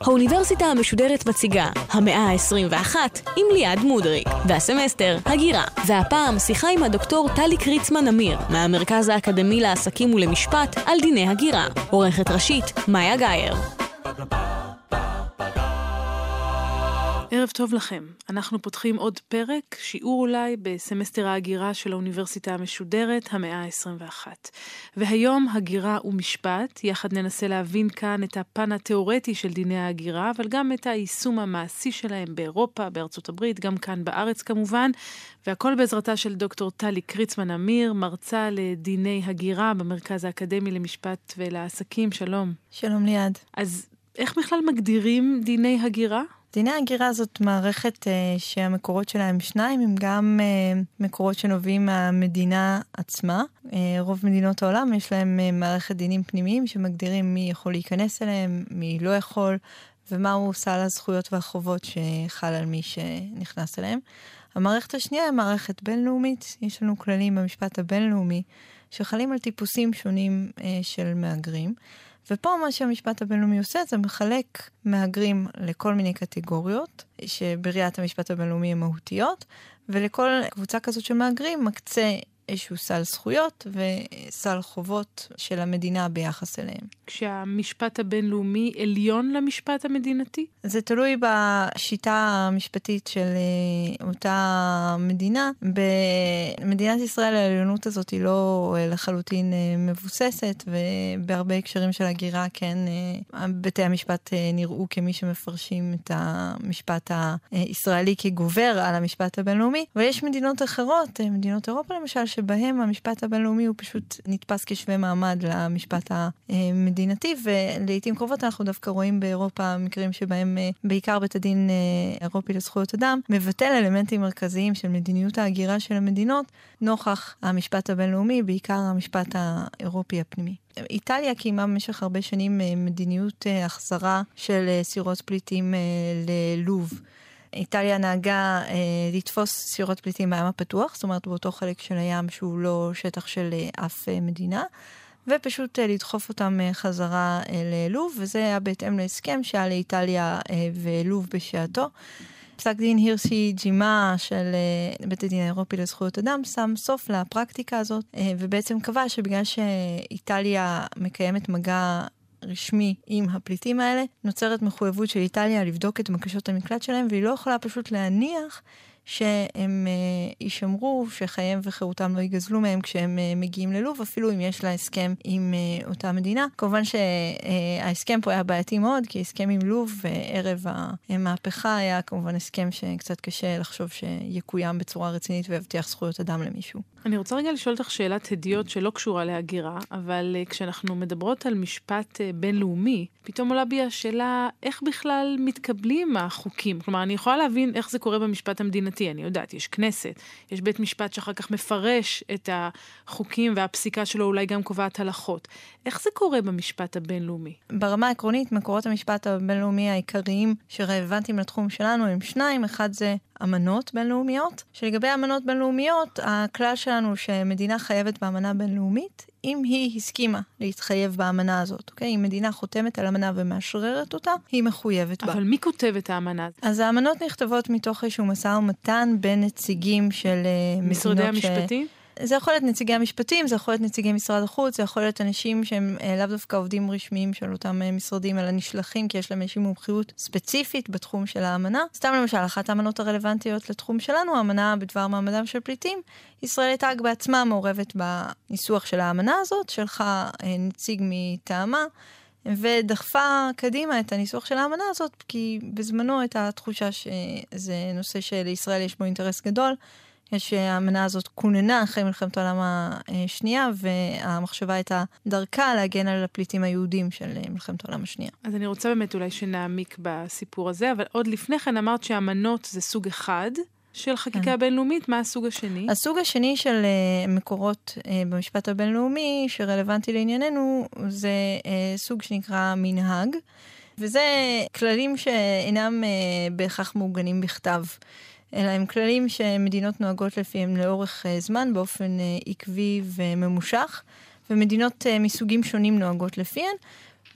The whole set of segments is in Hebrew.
האוניברסיטה המשודרת מציגה המאה ה-21 עם ליעד מודריק, והסמסטר הגירה. והפעם שיחה עם הדוקטור טלי קריצמן אמיר, מהמרכז האקדמי לעסקים ולמשפט על דיני הגירה. עורכת ראשית, מאיה גאייר. ערב טוב לכם. אנחנו פותחים עוד פרק, שיעור אולי בסמסטר ההגירה של האוניברסיטה המשודרת, המאה ה-21. והיום הגירה ומשפט, יחד ננסה להבין כאן את הפן התיאורטי של דיני ההגירה, אבל גם את היישום המעשי שלהם באירופה, בארצות הברית, גם כאן בארץ כמובן, והכל בעזרתה של דוקטור טלי קריצמן אמיר, מרצה לדיני הגירה במרכז האקדמי למשפט ולעסקים. שלום. שלום ליעד. אז איך בכלל מגדירים דיני הגירה? דיני הגירה זאת מערכת uh, שהמקורות שלה הם שניים, הם גם uh, מקורות שנובעים מהמדינה עצמה. Uh, רוב מדינות העולם יש להם uh, מערכת דינים פנימיים שמגדירים מי יכול להיכנס אליהם, מי לא יכול, ומהו סל הזכויות והחובות שחל על מי שנכנס אליהם. המערכת השנייה היא מערכת בינלאומית, יש לנו כללים במשפט הבינלאומי שחלים על טיפוסים שונים uh, של מהגרים. ופה מה שהמשפט הבינלאומי עושה זה מחלק מהגרים לכל מיני קטגוריות, שבראיית המשפט הבינלאומי הן מהותיות, ולכל קבוצה כזאת של מהגרים מקצה איזשהו סל זכויות וסל חובות של המדינה ביחס אליהם. כשהמשפט הבינלאומי עליון למשפט המדינתי? זה תלוי בשיטה המשפטית של אה, אותה מדינה. במדינת ישראל העליונות הזאת היא לא אה, לחלוטין אה, מבוססת, ובהרבה הקשרים של הגירה כן בתי המשפט נראו כמי שמפרשים את המשפט הישראלי כגובר על המשפט הבינלאומי, ויש מדינות אחרות, מדינות אירופה למשל, שבהם המשפט הבינלאומי הוא פשוט נתפס כשווה מעמד למשפט המדינתי, ולעיתים קרובות אנחנו דווקא רואים באירופה מקרים שבהם אה, בעיקר בית הדין אה, האירופי לזכויות אדם מבטל אלמנטים מרכזיים של מדיניות ההגירה של המדינות נוכח המשפט הבינלאומי, בעיקר המשפט האירופי הפנימי. איטליה קיימה במשך הרבה שנים אה, מדיניות החזרה של סירות פליטים ללוב. איטליה נהגה אה, לתפוס סירות פליטים בים הפתוח, זאת אומרת באותו חלק של הים שהוא לא שטח של אה, אף אה, מדינה, ופשוט אה, לדחוף אותם אה, חזרה אה, ללוב, וזה היה בהתאם להסכם שהיה לאיטליה אה, ולוב בשעתו. פסק דין הירשי ג'ימה של אה, בית הדין האירופי לזכויות אדם שם סוף לפרקטיקה הזאת, אה, ובעצם קבע שבגלל שאיטליה מקיימת מגע רשמי עם הפליטים האלה, נוצרת מחויבות של איטליה לבדוק את בקשות המקלט שלהם, והיא לא יכולה פשוט להניח שהם uh, יישמרו, שחייהם וחירותם לא ייגזלו מהם כשהם uh, מגיעים ללוב, אפילו אם יש לה הסכם עם uh, אותה מדינה. כמובן שההסכם uh, פה היה בעייתי מאוד, כי הסכם עם לוב ערב המהפכה היה כמובן הסכם שקצת קשה לחשוב שיקוים בצורה רצינית ויבטיח זכויות אדם למישהו. אני רוצה רגע לשאול אותך שאלת הדיוט שלא קשורה להגירה, אבל uh, כשאנחנו מדברות על משפט uh, בינלאומי, פתאום עולה בי השאלה איך בכלל מתקבלים החוקים. כלומר, אני יכולה להבין איך זה קורה במשפט המדינתי, אני יודעת, יש כנסת, יש בית משפט שאחר כך מפרש את החוקים והפסיקה שלו אולי גם קובעת הלכות. איך זה קורה במשפט הבינלאומי? ברמה העקרונית, מקורות המשפט הבינלאומי העיקריים שרלוונטיים לתחום שלנו הם שניים, אחד זה אמנות בינלאומיות, שלגבי אמנות בינלאומיות, הכלל שלנו שמדינה חייבת באמנה בינלאומית, אם היא הסכימה להתחייב באמנה הזאת, אוקיי? אם מדינה חותמת על אמנה ומאשררת אותה, היא מחויבת אבל בה. אבל מי כותב את האמנה? אז האמנות נכתבות מתוך איזשהו משא ומתן בין נציגים של מדינות... משרדי המשפטים? ש... זה יכול להיות נציגי המשפטים, זה יכול להיות נציגי משרד החוץ, זה יכול להיות אנשים שהם אה, לאו דווקא עובדים רשמיים של אותם אה, משרדים, אלא נשלחים כי יש להם איזושהי מומחיות ספציפית בתחום של האמנה. סתם למשל, אחת האמנות הרלוונטיות לתחום שלנו, האמנה בדבר מעמדם של פליטים, ישראל טאג בעצמה מעורבת בניסוח של האמנה הזאת, שלחה אה, נציג מטעמה. ודחפה קדימה את הניסוח של האמנה הזאת, כי בזמנו הייתה תחושה שזה נושא שלישראל יש בו אינטרס גדול, שהאמנה הזאת כוננה אחרי מלחמת העולם השנייה, והמחשבה הייתה דרכה להגן על הפליטים היהודים של מלחמת העולם השנייה. אז אני רוצה באמת אולי שנעמיק בסיפור הזה, אבל עוד לפני כן אמרת שאמנות זה סוג אחד. של חקיקה כן. בינלאומית, מה הסוג השני? הסוג השני של uh, מקורות uh, במשפט הבינלאומי שרלוונטי לענייננו, זה uh, סוג שנקרא מנהג, וזה כללים שאינם uh, בהכרח מעוגנים בכתב. אלא הם כללים שמדינות נוהגות לפיהם לאורך זמן באופן עקבי וממושך, ומדינות מסוגים שונים נוהגות לפיהן.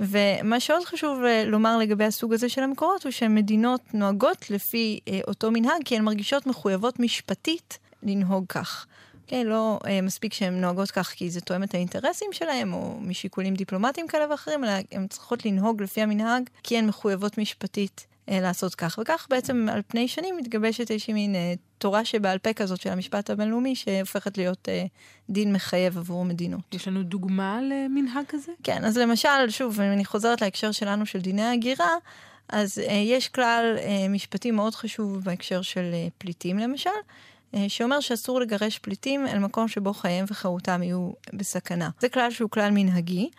ומה שעוד חשוב לומר לגבי הסוג הזה של המקורות הוא שמדינות נוהגות לפי אותו מנהג כי הן מרגישות מחויבות משפטית לנהוג כך. כן, לא אה, מספיק שהן נוהגות כך כי זה תואם את האינטרסים שלהם, או משיקולים דיפלומטיים כאלה ואחרים, אלא הן צריכות לנהוג לפי המנהג, כי הן מחויבות משפטית אה, לעשות כך. וכך בעצם על פני שנים מתגבשת איזושהי מין אה, תורה שבעל פה כזאת של המשפט הבינלאומי, שהופכת להיות אה, דין מחייב עבור מדינות. יש לנו דוגמה למנהג כזה? כן, אז למשל, שוב, אם אני חוזרת להקשר שלנו של דיני ההגירה, אז אה, יש כלל אה, משפטי מאוד חשוב בהקשר של אה, פליטים למשל, אה, שאומר שאסור לגרש פליטים אל מקום שבו חייהם וחירותם יהיו בסכנה. זה כלל שהוא כלל מנהגי.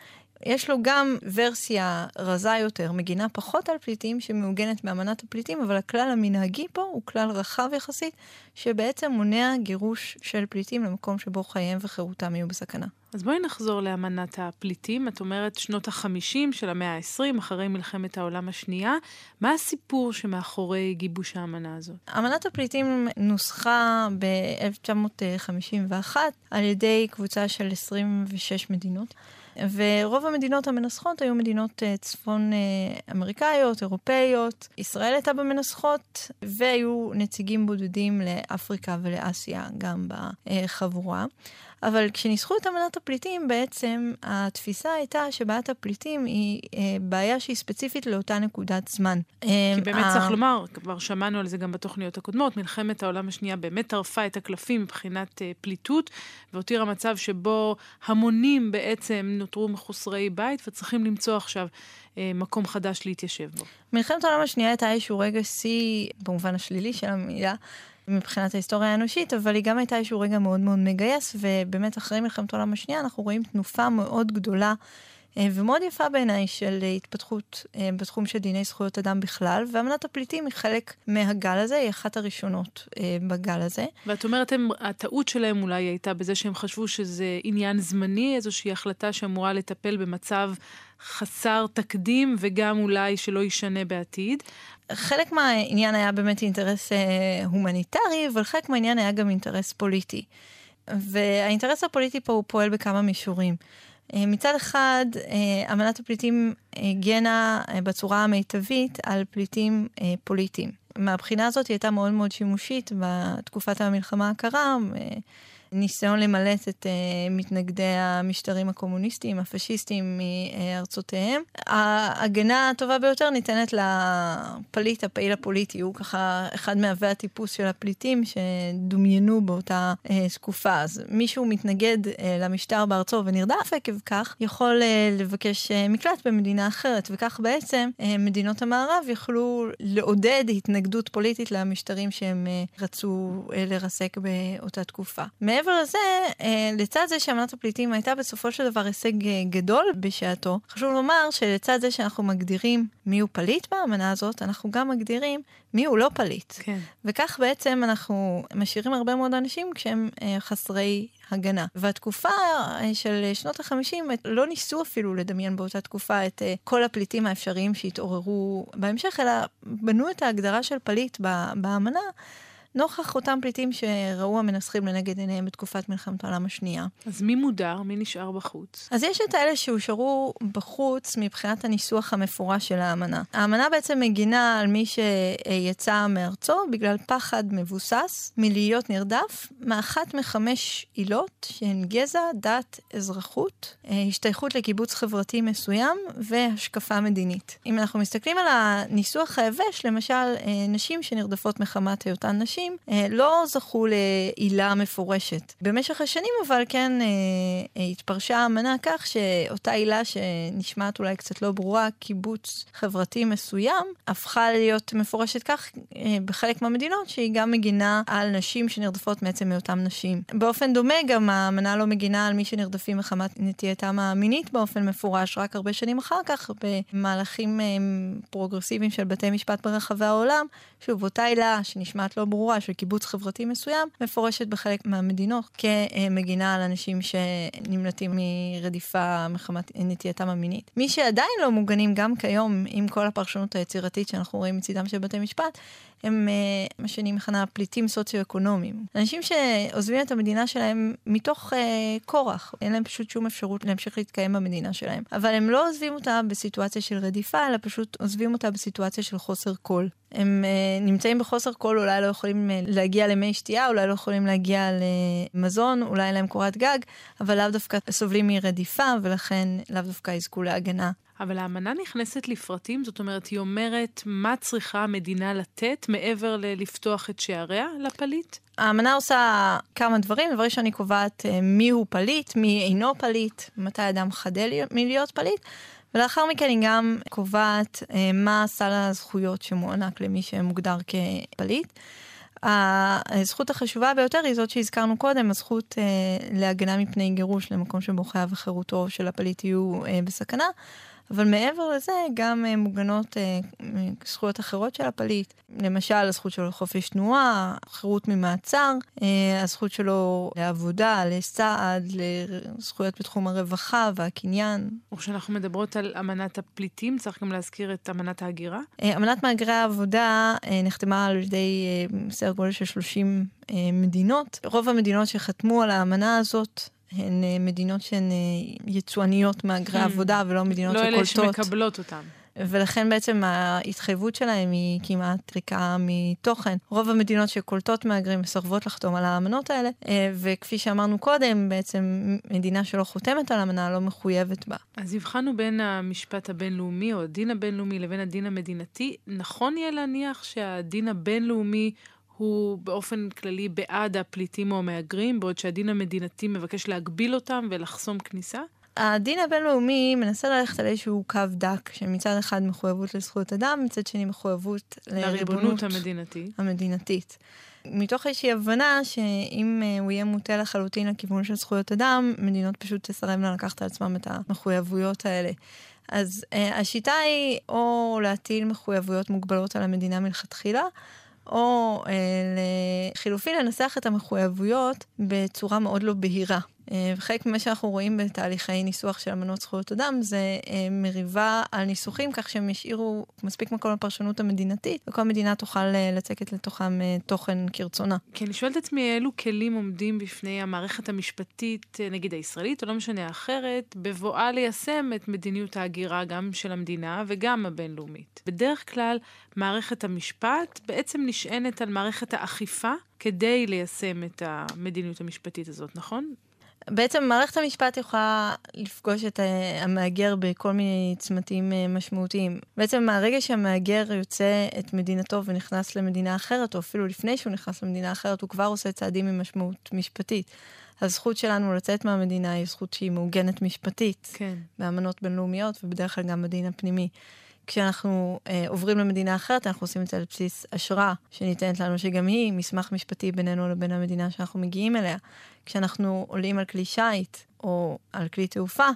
יש לו גם ורסיה רזה יותר, מגינה פחות על פליטים, שמעוגנת באמנת הפליטים, אבל הכלל המנהגי פה הוא כלל רחב יחסית, שבעצם מונע גירוש של פליטים למקום שבו חייהם וחירותם יהיו בסכנה. אז בואי נחזור לאמנת הפליטים. את אומרת שנות ה-50 של המאה ה-20, אחרי מלחמת העולם השנייה. מה הסיפור שמאחורי גיבוש האמנה הזאת? אמנת הפליטים נוסחה ב-1951 על ידי קבוצה של 26 מדינות. ורוב המדינות המנסחות היו מדינות uh, צפון uh, אמריקאיות, אירופאיות. ישראל הייתה במנסחות, והיו נציגים בודדים לאפריקה ולאסיה גם בחבורה. אבל כשניסחו את אמנת הפליטים, בעצם התפיסה הייתה שבעיית הפליטים היא אה, בעיה שהיא ספציפית לאותה נקודת זמן. כי באמת צריך לומר, כבר שמענו על זה גם בתוכניות הקודמות, מלחמת העולם השנייה באמת טרפה את הקלפים מבחינת אה, פליטות, והותירה מצב שבו המונים בעצם נותרו מחוסרי בית וצריכים למצוא עכשיו אה, מקום חדש להתיישב בו. מלחמת העולם השנייה הייתה איזשהו רגע שיא, במובן השלילי של המילה. מבחינת ההיסטוריה האנושית, אבל היא גם הייתה איזשהו רגע מאוד מאוד מגייס, ובאמת אחרי מלחמת העולם השנייה אנחנו רואים תנופה מאוד גדולה ומאוד יפה בעיניי של התפתחות אה, בתחום של דיני זכויות אדם בכלל, ואמנת הפליטים היא חלק מהגל הזה, היא אחת הראשונות אה, בגל הזה. ואת אומרת, הם, הטעות שלהם אולי הייתה בזה שהם חשבו שזה עניין זמני, איזושהי החלטה שאמורה לטפל במצב חסר תקדים וגם אולי שלא יישנה בעתיד. חלק מהעניין היה באמת אינטרס הומניטרי, אבל חלק מהעניין היה גם אינטרס פוליטי. והאינטרס הפוליטי פה הוא פועל בכמה מישורים. אה, מצד אחד, אה, אמנת הפליטים הגנה אה, בצורה המיטבית על פליטים פוליטיים. מהבחינה הזאת היא הייתה מאוד מאוד שימושית בתקופת המלחמה הקרה. ניסיון למלט את uh, מתנגדי המשטרים הקומוניסטיים, הפשיסטיים מארצותיהם. ההגנה הטובה ביותר ניתנת לפליט, הפעיל הפוליטי, הוא ככה אחד מהווה הטיפוס של הפליטים שדומיינו באותה uh, תקופה. אז מישהו מתנגד uh, למשטר בארצו ונרדף עקב כך, יכול uh, לבקש uh, מקלט במדינה אחרת, וכך בעצם uh, מדינות המערב יכלו לעודד התנגדות פוליטית למשטרים שהם uh, רצו uh, לרסק באותה תקופה. מעבר לזה, אה, לצד זה שאמנת הפליטים הייתה בסופו של דבר הישג אה, גדול בשעתו, חשוב לומר שלצד זה שאנחנו מגדירים מי הוא פליט באמנה הזאת, אנחנו גם מגדירים מי הוא לא פליט. כן. וכך בעצם אנחנו משאירים הרבה מאוד אנשים כשהם אה, חסרי הגנה. והתקופה של שנות החמישים, לא ניסו אפילו לדמיין באותה תקופה את כל הפליטים האפשריים שהתעוררו בהמשך, אלא בנו את ההגדרה של פליט באמנה. נוכח אותם פליטים שראו המנסחים לנגד עיניהם בתקופת מלחמת העולם השנייה. אז מי מודר? מי נשאר בחוץ? אז יש את האלה שהושארו בחוץ מבחינת הניסוח המפורש של האמנה. האמנה בעצם מגינה על מי שיצא מארצו בגלל פחד מבוסס מלהיות נרדף מאחת מחמש עילות שהן גזע, דת, אזרחות, אה, השתייכות לקיבוץ חברתי מסוים והשקפה מדינית. אם אנחנו מסתכלים על הניסוח היבש, למשל, אה, נשים שנרדפות מחמת היותן נשים, שנים אה, לא זכו לעילה מפורשת. במשך השנים אבל כן אה, אה, התפרשה האמנה כך שאותה עילה שנשמעת אולי קצת לא ברורה, קיבוץ חברתי מסוים, הפכה להיות מפורשת כך בחלק מהמדינות שהיא גם מגינה על נשים שנרדפות מעצם היותן נשים. באופן דומה גם האמנה לא מגינה על מי שנרדפים מחמת נטייתם המינית באופן מפורש, רק הרבה שנים אחר כך במהלכים פרוגרסיביים של בתי משפט ברחבי העולם. שוב, אותה עילה שנשמעת לא ברורה במפורש וקיבוץ חברתי מסוים, מפורשת בחלק מהמדינות כמגינה על אנשים שנמלטים מרדיפה מחמת נטייתם המינית. מי שעדיין לא מוגנים גם כיום, עם כל הפרשנות היצירתית שאנחנו רואים מצידם של בתי משפט, הם uh, מה שאני מכנה פליטים סוציו-אקונומיים. אנשים שעוזבים את המדינה שלהם מתוך uh, כורח, אין להם פשוט שום אפשרות להמשיך להתקיים במדינה שלהם. אבל הם לא עוזבים אותה בסיטואציה של רדיפה, אלא פשוט עוזבים אותה בסיטואציה של חוסר קול. הם uh, נמצאים בחוסר קול, אולי לא יכולים uh, להגיע למי שתייה, אולי לא יכולים להגיע למזון, אולי אין להם קורת גג, אבל לאו דווקא סובלים מרדיפה, ולכן לאו דווקא יזכו להגנה. אבל האמנה נכנסת לפרטים, זאת אומרת, היא אומרת מה צריכה המדינה לתת מעבר ללפתוח את שעריה לפליט? האמנה עושה כמה דברים. דבר ראשון, היא קובעת מי הוא פליט, מי אינו פליט, מתי אדם חדל מלהיות פליט. ולאחר מכן היא גם קובעת אה, מה סל הזכויות שמוענק למי שמוגדר כפליט. הזכות החשובה ביותר היא זאת שהזכרנו קודם, הזכות אה, להגנה מפני גירוש למקום שבו חייו וחירותו של הפליט יהיו אה, בסכנה. אבל מעבר לזה, גם אה, מוגנות אה, זכויות אחרות של הפליט. למשל, הזכות שלו לחופש תנועה, חירות ממעצר, uh, הזכות שלו לעבודה, לסעד, לזכויות בתחום הרווחה והקניין. וכשאנחנו מדברות על אמנת הפליטים, צריך גם להזכיר את אמנת ההגירה? אמנת מהגרי העבודה נחתמה על ידי סדר גודל של 30 uh, מדינות. רוב המדינות שחתמו על האמנה הזאת הן אה, מדינות שהן אה, יצואניות מהגרי hmm. עבודה ולא מדינות לא שקולטות. לא אלה שמקבלות אותן. ולכן בעצם ההתחייבות שלהם היא כמעט ריקה מתוכן. רוב המדינות שקולטות מהגרים מסרבות לחתום על האמנות האלה, אה, וכפי שאמרנו קודם, בעצם מדינה שלא חותמת על אמנה לא מחויבת בה. אז הבחנו בין המשפט הבינלאומי או הדין הבינלאומי לבין הדין המדינתי. נכון יהיה להניח שהדין הבינלאומי הוא באופן כללי בעד הפליטים או המהגרים, בעוד שהדין המדינתי מבקש להגביל אותם ולחסום כניסה? הדין הבינלאומי מנסה ללכת על איזשהו קו דק, שמצד אחד מחויבות לזכויות אדם, מצד שני מחויבות לריבונות המדינתית. המדינתית. מתוך איזושהי הבנה שאם אה, הוא יהיה מוטה לחלוטין לכיוון של זכויות אדם, מדינות פשוט תסרבנה לקחת על עצמם את המחויבויות האלה. אז uh, השיטה היא או להטיל מחויבויות מוגבלות על המדינה מלכתחילה, או אה, לחילופין לנסח את המחויבויות בצורה מאוד לא בהירה. אה, וחלק ממה שאנחנו רואים בתהליכי ניסוח של אמנות זכויות אדם זה אה, מריבה על ניסוחים כך שהם ישאירו מספיק מקום לפרשנות המדינתית, וכל מדינה תוכל אה, לצקת לתוכם תוכן כרצונה. כי אני שואלת את עצמי אילו כלים עומדים בפני המערכת המשפטית, נגיד הישראלית או לא משנה אחרת, בבואה ליישם את מדיניות ההגירה גם של המדינה וגם הבינלאומית. בדרך כלל מערכת המשפט בעצם נשענת על מערכת האכיפה כדי ליישם את המדיניות המשפטית הזאת, נכון? בעצם מערכת המשפט יכולה לפגוש את המהגר בכל מיני צמתים אה, משמעותיים. בעצם מהרגע שהמהגר יוצא את מדינתו ונכנס למדינה אחרת, או אפילו לפני שהוא נכנס למדינה אחרת, הוא כבר עושה צעדים עם משמעות משפטית. הזכות שלנו לצאת מהמדינה היא זכות שהיא מעוגנת משפטית. כן. באמנות בינלאומיות ובדרך כלל גם בדין הפנימי. כשאנחנו אה, עוברים למדינה אחרת, אנחנו עושים את זה על בסיס אשרה שניתנת לנו, שגם היא מסמך משפטי בינינו לבין המדינה שאנחנו מגיעים אליה. כשאנחנו עולים על כלי שיט או על כלי תעופה,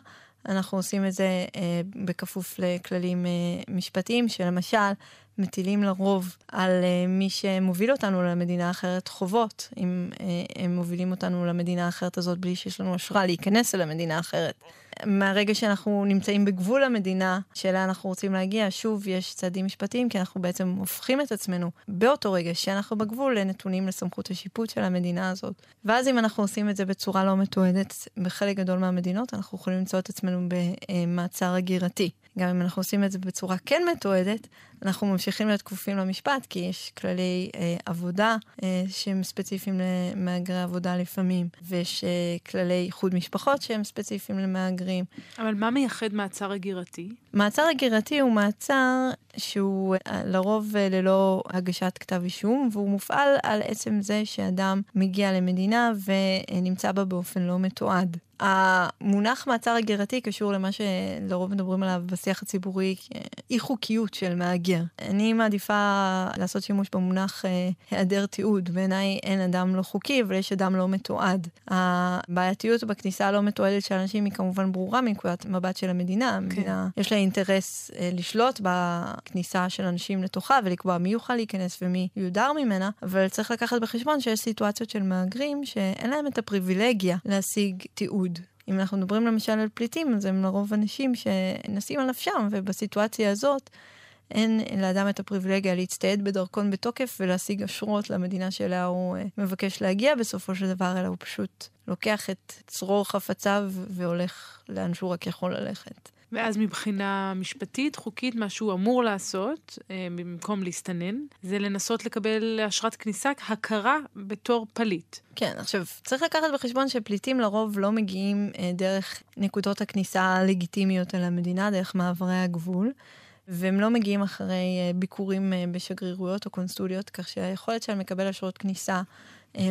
אנחנו עושים את זה אה, בכפוף לכללים אה, משפטיים, שלמשל מטילים לרוב על אה, מי שמוביל אותנו למדינה האחרת חובות, אם אה, הם מובילים אותנו למדינה האחרת הזאת בלי שיש לנו אשרה להיכנס אל המדינה האחרת. מהרגע שאנחנו נמצאים בגבול המדינה שאליה אנחנו רוצים להגיע, שוב יש צעדים משפטיים, כי אנחנו בעצם הופכים את עצמנו באותו רגע שאנחנו בגבול לנתונים לסמכות השיפוט של המדינה הזאת. ואז אם אנחנו עושים את זה בצורה לא מתועדת בחלק גדול מהמדינות, אנחנו יכולים למצוא את עצמנו במעצר הגירתי. גם אם אנחנו עושים את זה בצורה כן מתועדת, אנחנו ממשיכים להיות כפופים למשפט, כי יש כללי אה, עבודה אה, שהם ספציפיים למהגרי עבודה לפעמים, ויש אה, כללי איחוד משפחות שהם ספציפיים למהגרים. אבל מה מייחד מעצר הגירתי? מעצר הגירתי הוא מעצר שהוא אה, לרוב אה, ללא הגשת כתב אישום, והוא מופעל על עצם זה שאדם מגיע למדינה ונמצא בה באופן לא מתועד. המונח מעצר הגירתי קשור למה שלרוב מדברים עליו בשיח הציבורי, אי חוקיות של מהגר. אני מעדיפה לעשות שימוש במונח אה, היעדר תיעוד. בעיניי אין אדם לא חוקי, אבל יש אדם לא מתועד. הבעייתיות בכניסה הלא מתועדת של אנשים היא כמובן ברורה מנקודת מבט של המדינה. המדינה, כן. יש לה אינטרס אה, לשלוט בכניסה של אנשים לתוכה ולקבוע מי יוכל להיכנס ומי יודר ממנה, אבל צריך לקחת בחשבון שיש סיטואציות של מהגרים שאין להם את הפריבילגיה להשיג תיעוד. אם אנחנו מדברים למשל על פליטים, אז הם לרוב אנשים שנסים על נפשם, ובסיטואציה הזאת אין לאדם את הפריבילגיה להצטייד בדרכון בתוקף ולהשיג אשרות למדינה שאליה הוא אה, מבקש להגיע בסופו של דבר, אלא הוא פשוט לוקח את צרור חפציו והולך לאן שהוא רק יכול ללכת. ואז מבחינה משפטית, חוקית, מה שהוא אמור לעשות, אה, במקום להסתנן, זה לנסות לקבל אשרת כניסה, הכרה בתור פליט. כן, עכשיו, צריך לקחת בחשבון שפליטים לרוב לא מגיעים אה, דרך נקודות הכניסה הלגיטימיות אל המדינה, דרך מעברי הגבול. והם לא מגיעים אחרי אה, ביקורים בשגרירויות או קונסוליות, כך שהיכולת שלהם לקבל אשרות כניסה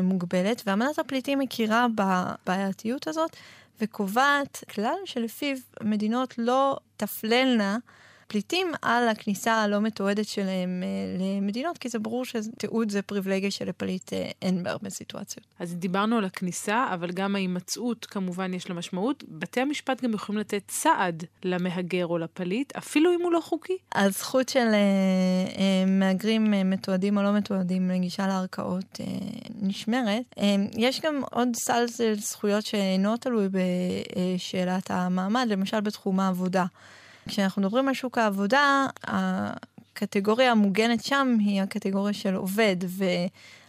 מוגבלת, ואמנת הפליטים מכירה בבעייתיות הזאת, וקובעת כלל שלפיו מדינות לא תפללנה פליטים על הכניסה הלא מתועדת שלהם אה, למדינות, כי זה ברור שתיעוד זה פריבילגיה שלפליט אה, אין בהרבה סיטואציות. אז דיברנו על הכניסה, אבל גם ההימצאות כמובן יש לה משמעות. בתי המשפט גם יכולים לתת סעד למהגר או לפליט, אפילו אם הוא לא חוקי. הזכות של אה, מהגרים מתועדים או לא מתועדים לגישה לערכאות נשמרת. יש גם עוד סל של זכויות שאינו תלוי בשאלת המעמד, למשל בתחום העבודה. כשאנחנו מדברים על שוק העבודה, הקטגוריה המוגנת שם היא הקטגוריה של עובד,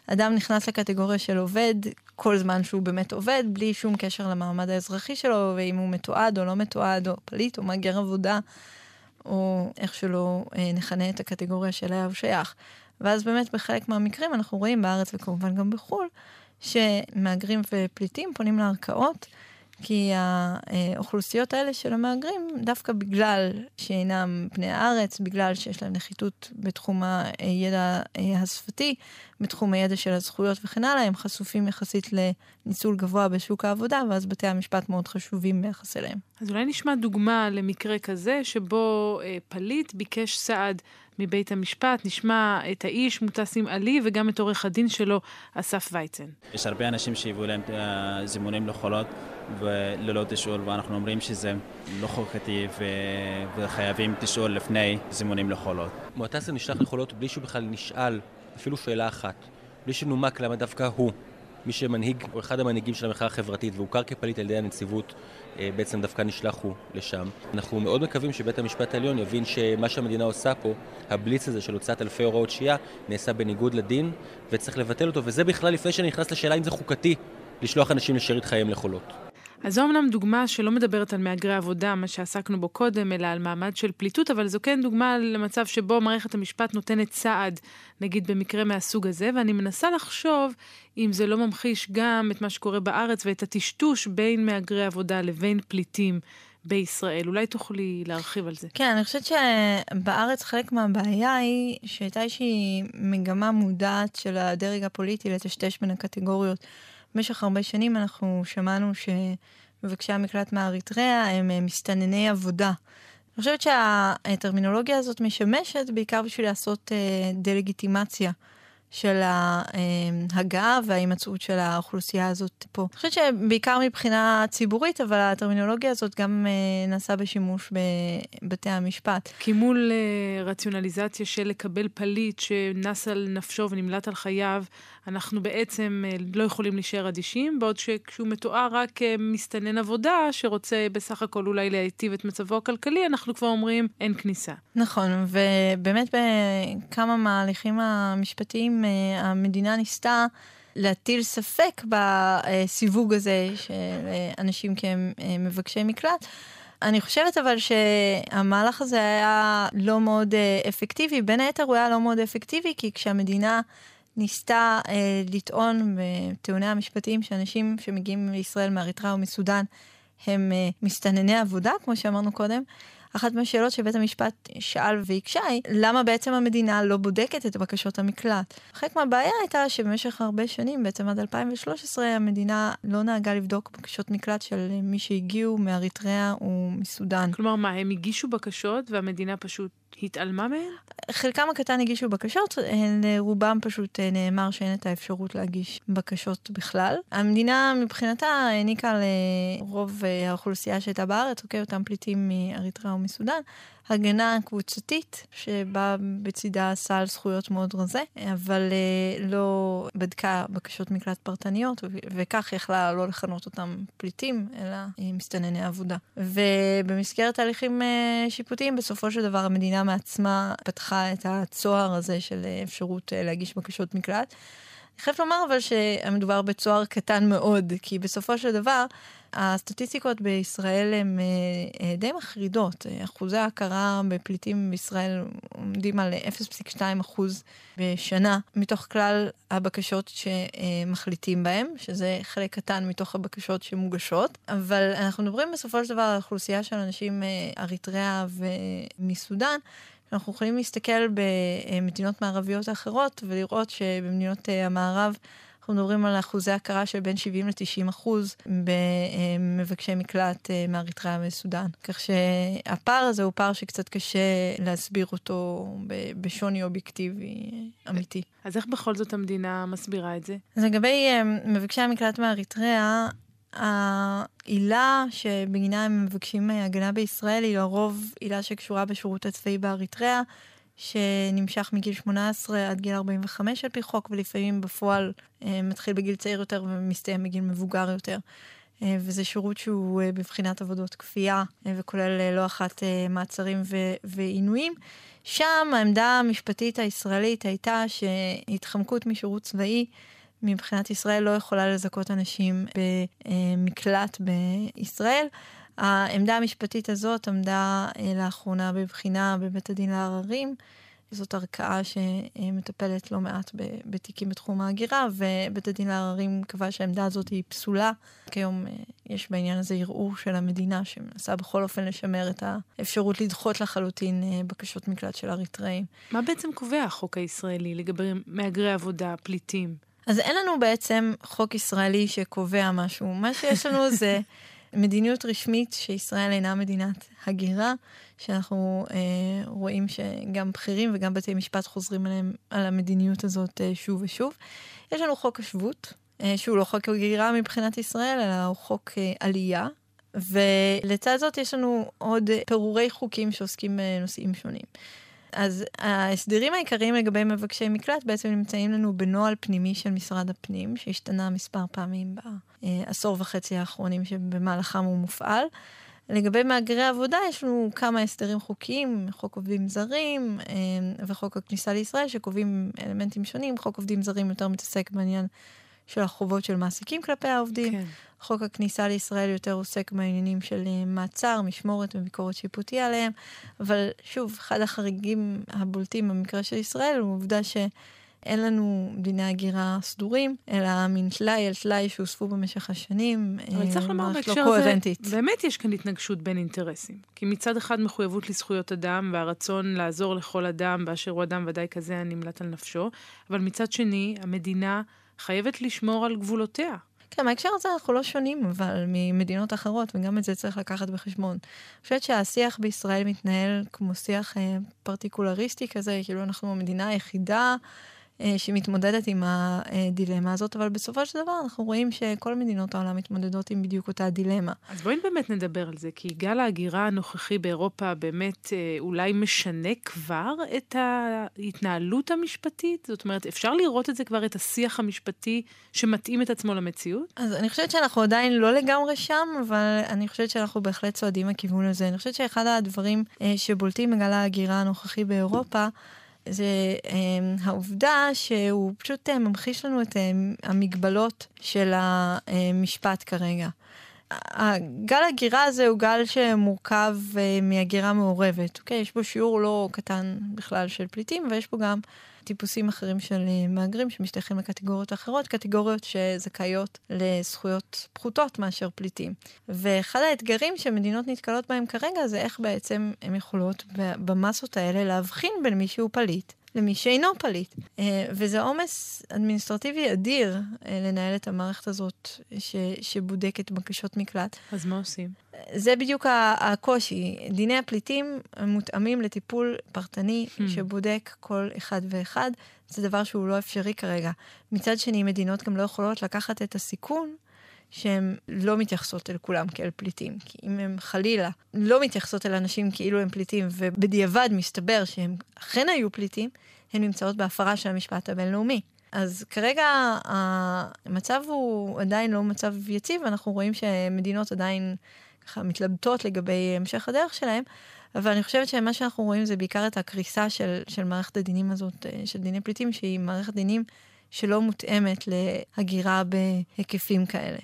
ואדם נכנס לקטגוריה של עובד כל זמן שהוא באמת עובד, בלי שום קשר למעמד האזרחי שלו, ואם הוא מתועד או לא מתועד, או פליט או מהגר עבודה, או איך שלא אה, נכנה את הקטגוריה שאליה הוא שייך. ואז באמת בחלק מהמקרים אנחנו רואים בארץ וכמובן גם בחו"ל, שמהגרים ופליטים פונים לערכאות. כי האוכלוסיות האלה של המהגרים, דווקא בגלל שאינם בני הארץ, בגלל שיש להם נחיתות בתחום הידע השפתי, בתחום הידע של הזכויות וכן הלאה, הם חשופים יחסית לניצול גבוה בשוק העבודה, ואז בתי המשפט מאוד חשובים ביחס אליהם. אז אולי נשמע דוגמה למקרה כזה, שבו אה, פליט ביקש סעד מבית המשפט, נשמע את האיש מוטסים עלי וגם את עורך הדין שלו, אסף וייצן. יש הרבה אנשים שהביאו להם אה, זימונים לחולות וללא תשאול, ואנחנו אומרים שזה לא חוקתי ו... וחייבים תשאול לפני זימונים לחולות. מועטסים נשלח לחולות בלי שהוא בכלל נשאל אפילו שאלה אחת, בלי שנומק למה דווקא הוא. מי שמנהיג, או אחד המנהיגים של המחאה החברתית והוכר כפליט על ידי הנציבות, אה, בעצם דווקא נשלח הוא לשם. אנחנו מאוד מקווים שבית המשפט העליון יבין שמה שהמדינה עושה פה, הבליץ הזה של הוצאת אלפי הוראות שהייה, נעשה בניגוד לדין, וצריך לבטל אותו, וזה בכלל לפני שאני נכנס לשאלה אם זה חוקתי לשלוח אנשים לשארית חייהם לחולות. אז זו אמנם דוגמה שלא מדברת על מהגרי עבודה, מה שעסקנו בו קודם, אלא על מעמד של פליטות, אבל זו כן דוגמה למצב שבו מערכת המשפט נותנת סעד, נגיד במקרה מהסוג הזה, ואני מנסה לחשוב אם זה לא ממחיש גם את מה שקורה בארץ ואת הטשטוש בין מהגרי עבודה לבין פליטים. בישראל. אולי תוכלי להרחיב על זה. כן, אני חושבת שבארץ חלק מהבעיה היא שהייתה איזושהי מגמה מודעת של הדרג הפוליטי לטשטש בין הקטגוריות. במשך הרבה שנים אנחנו שמענו שמבקשי המקלט מאריתריאה הם אה, מסתנני עבודה. אני חושבת שהטרמינולוגיה הזאת משמשת בעיקר בשביל לעשות אה, דה-לגיטימציה של ההגעה וההימצאות של האוכלוסייה הזאת פה. אני חושבת שבעיקר מבחינה ציבורית, אבל הטרמינולוגיה הזאת גם אה, נעשה בשימוש בבתי המשפט. כי מול אה, רציונליזציה של לקבל פליט שנס על נפשו ונמלט על חייו, אנחנו בעצם אה, לא יכולים להישאר אדישים, בעוד שכשהוא מתואר רק כמסתנן עבודה, שרוצה בסך הכל אולי להיטיב את מצבו הכלכלי, אנחנו כבר אומרים אין כניסה. נכון, ובאמת בכמה מההליכים המשפטיים אה, המדינה ניסתה להטיל ספק בסיווג הזה של אה, אנשים כמבקשי מקלט. אני חושבת אבל שהמהלך הזה היה לא מאוד אה, אפקטיבי, בין היתר הוא היה לא מאוד אפקטיבי, כי כשהמדינה ניסתה אה, לטעון בטיעוניה המשפטיים שאנשים שמגיעים לישראל מאריתריאה ומסודאן הם אה, מסתנני עבודה, כמו שאמרנו קודם, אחת מהשאלות שבית המשפט שאל והקשה היא, למה בעצם המדינה לא בודקת את בקשות המקלט? חלק מהבעיה הייתה שבמשך הרבה שנים, בעצם עד 2013, המדינה לא נהגה לבדוק בקשות מקלט של מי שהגיעו מאריתריאה ומסודאן. כלומר, מה, הם הגישו בקשות והמדינה פשוט התעלמה מהן? חלקם הקטן הגישו בקשות, לרובם פשוט אה, נאמר שאין את האפשרות להגיש בקשות בכלל. המדינה מבחינתה העניקה לרוב אה, האוכלוסייה שהייתה בארץ, אוקיי, אותם פליטים מאריתריאה ומסודאן, הגנה קבוצתית, שבאה בצידה סל זכויות מאוד רזה, אבל אה, לא בדקה בקשות מקלט פרטניות, וכך יכלה לא לכנות אותם פליטים, אלא מסתנני עבודה. ובמסגרת תהליכים שיפוטיים, בסופו של דבר המדינה מעצמה פתחה את הצוהר הזה של אפשרות להגיש בקשות מקלט. חייבת לומר אבל שמדובר בצוהר קטן מאוד, כי בסופו של דבר, הסטטיסטיקות בישראל הן אה, די מחרידות. אחוזי ההכרה בפליטים בישראל עומדים על 0.2 אחוז בשנה מתוך כלל הבקשות שמחליטים בהן, שזה חלק קטן מתוך הבקשות שמוגשות. אבל אנחנו מדברים בסופו של דבר על אוכלוסייה של אנשים מאריתריאה ומסודאן, אנחנו יכולים להסתכל במדינות מערביות אחרות ולראות שבמדינות אה, המערב אנחנו מדברים על אחוזי הכרה של בין 70 ל-90 אחוז במבקשי מקלט אה, מאריתריאה וסודאן. כך שהפער הזה הוא פער שקצת קשה להסביר אותו בשוני אובייקטיבי אה, אמיתי. אז איך בכל זאת המדינה מסבירה את זה? אז לגבי מבקשי המקלט מאריתריאה, העילה שבגינה הם מבקשים הגנה בישראל היא לרוב עילה שקשורה בשירות הצבאי באריתריאה, שנמשך מגיל 18 עד גיל 45 על פי חוק, ולפעמים בפועל אה, מתחיל בגיל צעיר יותר ומסתיים בגיל מבוגר יותר. אה, וזה שירות שהוא אה, בבחינת עבודות כפייה, וכולל לא אחת מעצרים ועינויים. שם העמדה המשפטית הישראלית הייתה שהתחמקות משירות צבאי מבחינת ישראל לא יכולה לזכות אנשים במקלט בישראל. העמדה המשפטית הזאת עמדה אה, לאחרונה בבחינה בבית הדין לערערים. זאת ערכאה שמטפלת לא מעט בתיקים בתחום ההגירה, ובית הדין לערערים קבע שהעמדה הזאת היא פסולה. כיום אה, יש בעניין הזה ערעור של המדינה, שמנסה בכל אופן לשמר את האפשרות לדחות לחלוטין אה, בקשות מקלט של אריתראים. מה בעצם קובע החוק הישראלי לגבי מהגרי עבודה, פליטים? אז אין לנו בעצם חוק ישראלי שקובע משהו. מה שיש לנו זה מדיניות רשמית שישראל אינה מדינת הגירה, שאנחנו אה, רואים שגם בכירים וגם בתי משפט חוזרים עליהם, על המדיניות הזאת אה, שוב ושוב. יש לנו חוק השבות, אה, שהוא לא חוק הגירה מבחינת ישראל, אלא הוא חוק אה, עלייה. ולצד זאת יש לנו עוד פירורי חוקים שעוסקים בנושאים שונים. אז ההסדרים העיקריים לגבי מבקשי מקלט בעצם נמצאים לנו בנוהל פנימי של משרד הפנים, שהשתנה מספר פעמים בעשור וחצי האחרונים שבמהלכם הוא מופעל. לגבי מהגרי עבודה, יש לנו כמה הסדרים חוקיים, חוק עובדים זרים אה, וחוק הכניסה לישראל, שקובעים אלמנטים שונים. חוק עובדים זרים יותר מתעסק בעניין של החובות של מעסיקים כלפי העובדים. כן. חוק הכניסה לישראל יותר עוסק בעניינים של אה, מעצר, משמורת וביקורת שיפוטי עליהם, אבל שוב, אחד החריגים הבולטים במקרה של ישראל הוא העובדה ש... אין לנו דיני הגירה סדורים, אלא מין טלאי על טלאי שהוספו במשך השנים. אבל צריך לומר לא בהקשר הזה, באמת יש כאן התנגשות בין אינטרסים. כי מצד אחד מחויבות לזכויות אדם והרצון לעזור לכל אדם באשר הוא אדם ודאי כזה הנמלט על נפשו, אבל מצד שני, המדינה חייבת לשמור על גבולותיה. כן, בהקשר הזה אנחנו לא שונים, אבל ממדינות אחרות, וגם את זה צריך לקחת בחשבון. אני חושבת שהשיח בישראל מתנהל כמו שיח אה, פרטיקולריסטי כזה, כאילו אנחנו המדינה היחידה שמתמודדת עם הדילמה הזאת, אבל בסופו של דבר אנחנו רואים שכל מדינות העולם מתמודדות עם בדיוק אותה דילמה. אז בואי באמת נדבר על זה, כי גל ההגירה הנוכחי באירופה באמת אה, אולי משנה כבר את ההתנהלות המשפטית? זאת אומרת, אפשר לראות את זה כבר, את השיח המשפטי שמתאים את עצמו למציאות? אז אני חושבת שאנחנו עדיין לא לגמרי שם, אבל אני חושבת שאנחנו בהחלט צועדים לכיוון הזה. אני חושבת שאחד הדברים אה, שבולטים בגל ההגירה הנוכחי באירופה, זה um, העובדה שהוא פשוט uh, ממחיש לנו את uh, המגבלות של המשפט כרגע. הגל הגירה הזה הוא גל שמורכב מהגירה מעורבת, אוקיי? יש בו שיעור לא קטן בכלל של פליטים, ויש בו גם טיפוסים אחרים של מהגרים שמשתייכים לקטגוריות אחרות, קטגוריות שזכאיות לזכויות פחותות מאשר פליטים. ואחד האתגרים שמדינות נתקלות בהם כרגע זה איך בעצם הן יכולות במסות האלה להבחין בין מי שהוא פליט למי שאינו פליט. אה, וזה עומס אדמיניסטרטיבי אדיר אה, לנהל את המערכת הזאת ש, שבודקת בקשות מקלט. אז מה עושים? זה בדיוק הקושי. דיני הפליטים מותאמים לטיפול פרטני hmm. שבודק כל אחד ואחד. זה דבר שהוא לא אפשרי כרגע. מצד שני, מדינות גם לא יכולות לקחת את הסיכון. שהן לא מתייחסות אל כולם כאל פליטים. כי אם הן חלילה לא מתייחסות אל אנשים כאילו הם פליטים, ובדיעבד מסתבר שהם אכן היו פליטים, הן נמצאות בהפרה של המשפט הבינלאומי. אז כרגע המצב הוא עדיין לא מצב יציב, אנחנו רואים שמדינות עדיין ככה מתלבטות לגבי המשך הדרך שלהם, אבל אני חושבת שמה שאנחנו רואים זה בעיקר את הקריסה של, של מערכת הדינים הזאת, אה, של דיני פליטים, שהיא מערכת דינים שלא מותאמת להגירה בהיקפים כאלה.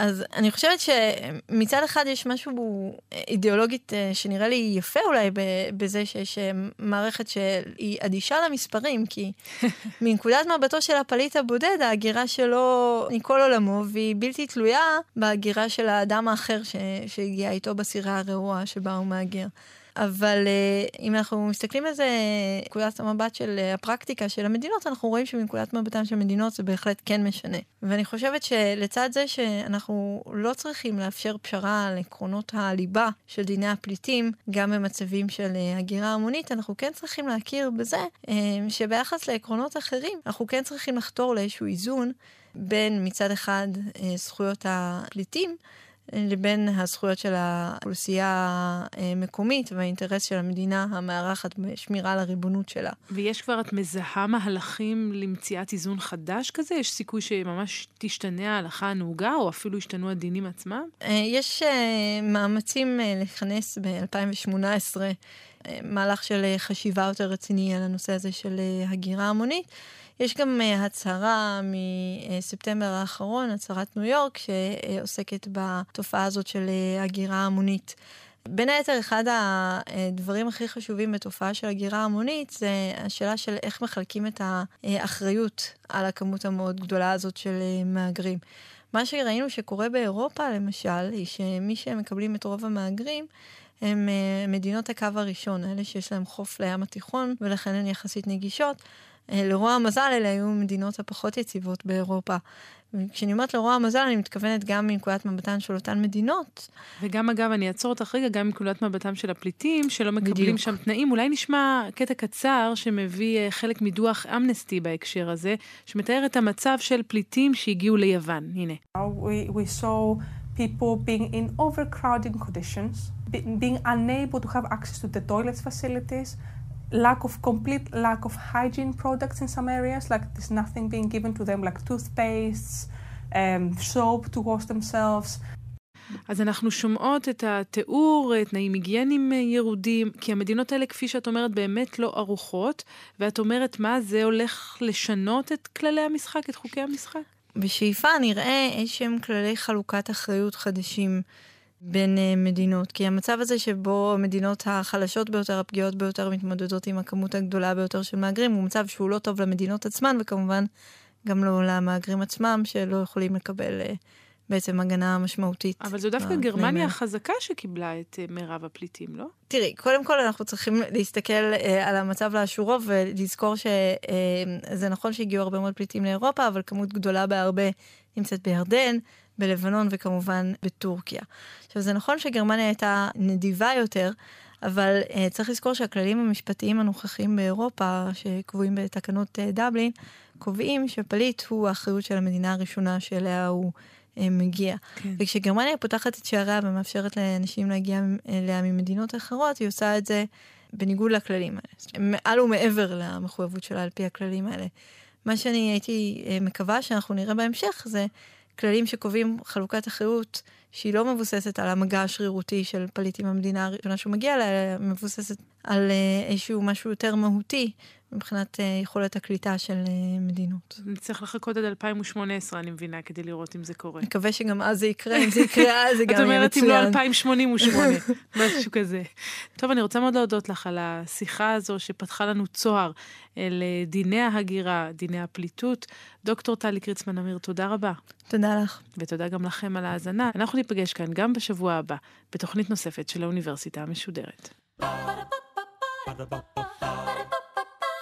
אז אני חושבת שמצד אחד יש משהו אידיאולוגית אה, שנראה לי יפה אולי בזה שיש אה, מערכת שהיא אדישה למספרים, כי מנקודת מבטו של הפליט הבודד, ההגירה שלו מכל עולמו, והיא בלתי תלויה בהגירה של האדם האחר שהגיע איתו בסירה הרעועה שבה הוא מהגר. אבל אה, אם אנחנו מסתכלים על זה, נקודת המבט של אה, הפרקטיקה של המדינות, אנחנו רואים שמנקודת מבטן של המדינות זה בהחלט כן משנה. ואני חושבת שלצד זה שאנחנו לא צריכים לאפשר פשרה על עקרונות הליבה של דיני הפליטים, גם במצבים של אה, הגירה המונית, אנחנו כן צריכים להכיר בזה שביחס לעקרונות אחרים, אנחנו כן צריכים לחתור לאיזשהו איזון בין מצד אחד זכויות הפליטים, לבין הזכויות של האוכלוסייה המקומית והאינטרס של המדינה המארחת בשמירה על הריבונות שלה. ויש כבר, את מזהה מהלכים למציאת איזון חדש כזה? יש סיכוי שממש תשתנה ההלכה הנהוגה, או אפילו ישתנו הדינים עצמם? אה, יש אה, מאמצים אה, לכנס ב-2018 מהלך של חשיבה יותר רציני על הנושא הזה של הגירה המונית. יש גם uh, הצהרה מספטמבר האחרון, הצהרת ניו יורק, שעוסקת בתופעה הזאת של uh, הגירה המונית. בין היתר, אחד הדברים הכי חשובים בתופעה של הגירה המונית זה השאלה של איך מחלקים את האחריות על הכמות המאוד גדולה הזאת של אה, מהגרים. מה שראינו שקורה באירופה, למשל, היא שמי שמקבלים את רוב המהגרים, הם מדינות הקו הראשון, אלה שיש להם חוף לים התיכון, ולכן הן יחסית נגישות. אה, לרוע המזל, אלה היו המדינות הפחות יציבות באירופה. כשאני אומרת לרוע המזל, אני מתכוונת גם מנקודת מבטן של אותן מדינות. וגם, אגב, אני אעצור אותך רגע, גם מנקודת מבטם של הפליטים, שלא מקבלים בדיוק. שם תנאים. אולי נשמע קטע קצר שמביא אה, חלק מדוח אמנסטי בהקשר הזה, שמתאר את המצב של פליטים שהגיעו ליוון. הנה. We, we saw people being in overcrowding conditions, being unable to have access to the toilet facilities, lack of complete lack of hygiene products in some areas like there's nothing being given to them like toothpastes um, soap to wash themselves אז אנחנו שומעות את התיאור, תנאים היגייניים ירודים, כי המדינות האלה, כפי שאת אומרת, באמת לא ערוכות, ואת אומרת, מה, זה הולך לשנות את כללי המשחק, את חוקי המשחק? בשאיפה נראה איזשהם כללי חלוקת אחריות חדשים בין uh, מדינות, כי המצב הזה שבו המדינות החלשות ביותר, הפגיעות ביותר, מתמודדות עם הכמות הגדולה ביותר של מהגרים, הוא מצב שהוא לא טוב למדינות עצמן, וכמובן גם לא למהגרים עצמם, שלא יכולים לקבל uh, בעצם הגנה משמעותית. אבל זו דווקא גרמניה החזקה שקיבלה את uh, מירב הפליטים, לא? תראי, קודם כל אנחנו צריכים להסתכל uh, על המצב לאשורו ולזכור שזה uh, נכון שהגיעו הרבה מאוד פליטים לאירופה, אבל כמות גדולה בהרבה נמצאת בירדן, בלבנון וכמובן בטורקיה. עכשיו, זה נכון שגרמניה הייתה נדיבה יותר, אבל uh, צריך לזכור שהכללים המשפטיים הנוכחים באירופה, שקבועים בתקנות uh, דבלין, קובעים שפליט הוא האחריות של המדינה הראשונה שאליה הוא uh, מגיע. כן. וכשגרמניה פותחת את שעריה ומאפשרת לאנשים להגיע אליה ממדינות אחרות, היא עושה את זה בניגוד לכללים האלה. מעל ומעבר למחויבות שלה על פי הכללים האלה. מה שאני הייתי מקווה שאנחנו נראה בהמשך זה כללים שקובעים חלוקת אחריות שהיא לא מבוססת על המגע השרירותי של פליט עם המדינה הראשונה שהוא מגיע אליה, מבוססת על אה, איזשהו משהו יותר מהותי, מבחינת אה, יכולת הקליטה של אה, מדינות. נצטרך לחכות עד 2018, אני מבינה, כדי לראות אם זה קורה. מקווה שגם אז זה יקרה, אם זה יקרה אז זה גם יהיה מצוין. את אומרת, אם לא 2088, משהו כזה. טוב, אני רוצה מאוד להודות לך על השיחה הזו שפתחה לנו צוהר אל דיני ההגירה, דיני הפליטות. דוקטור טלי קריצמן אמיר, תודה רבה. תודה לך. ותודה גם לכם על ההאזנה. אנחנו ניפגש כאן גם בשבוע הבא, בתוכנית נוספת של האוניברסיטה המשודרת.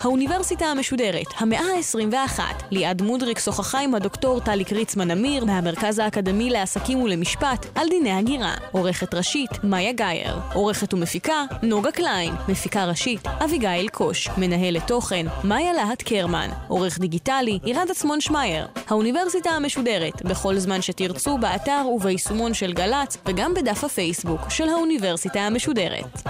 האוניברסיטה המשודרת, המאה ה-21, ליעד מודריק שוחחה עם הדוקטור טלי קריצמן אמיר מהמרכז האקדמי לעסקים ולמשפט על דיני הגירה. עורכת ראשית, מאיה גאייר. עורכת ומפיקה, נוגה קליין. מפיקה ראשית, אביגיל קוש. מנהלת תוכן, מאיה להט קרמן. עורך דיגיטלי, עירד עצמון שמייר. האוניברסיטה המשודרת, בכל זמן שתרצו, באתר וביישומון של גל"צ, וגם בדף הפייסבוק של האוניברסיטה המשודרת.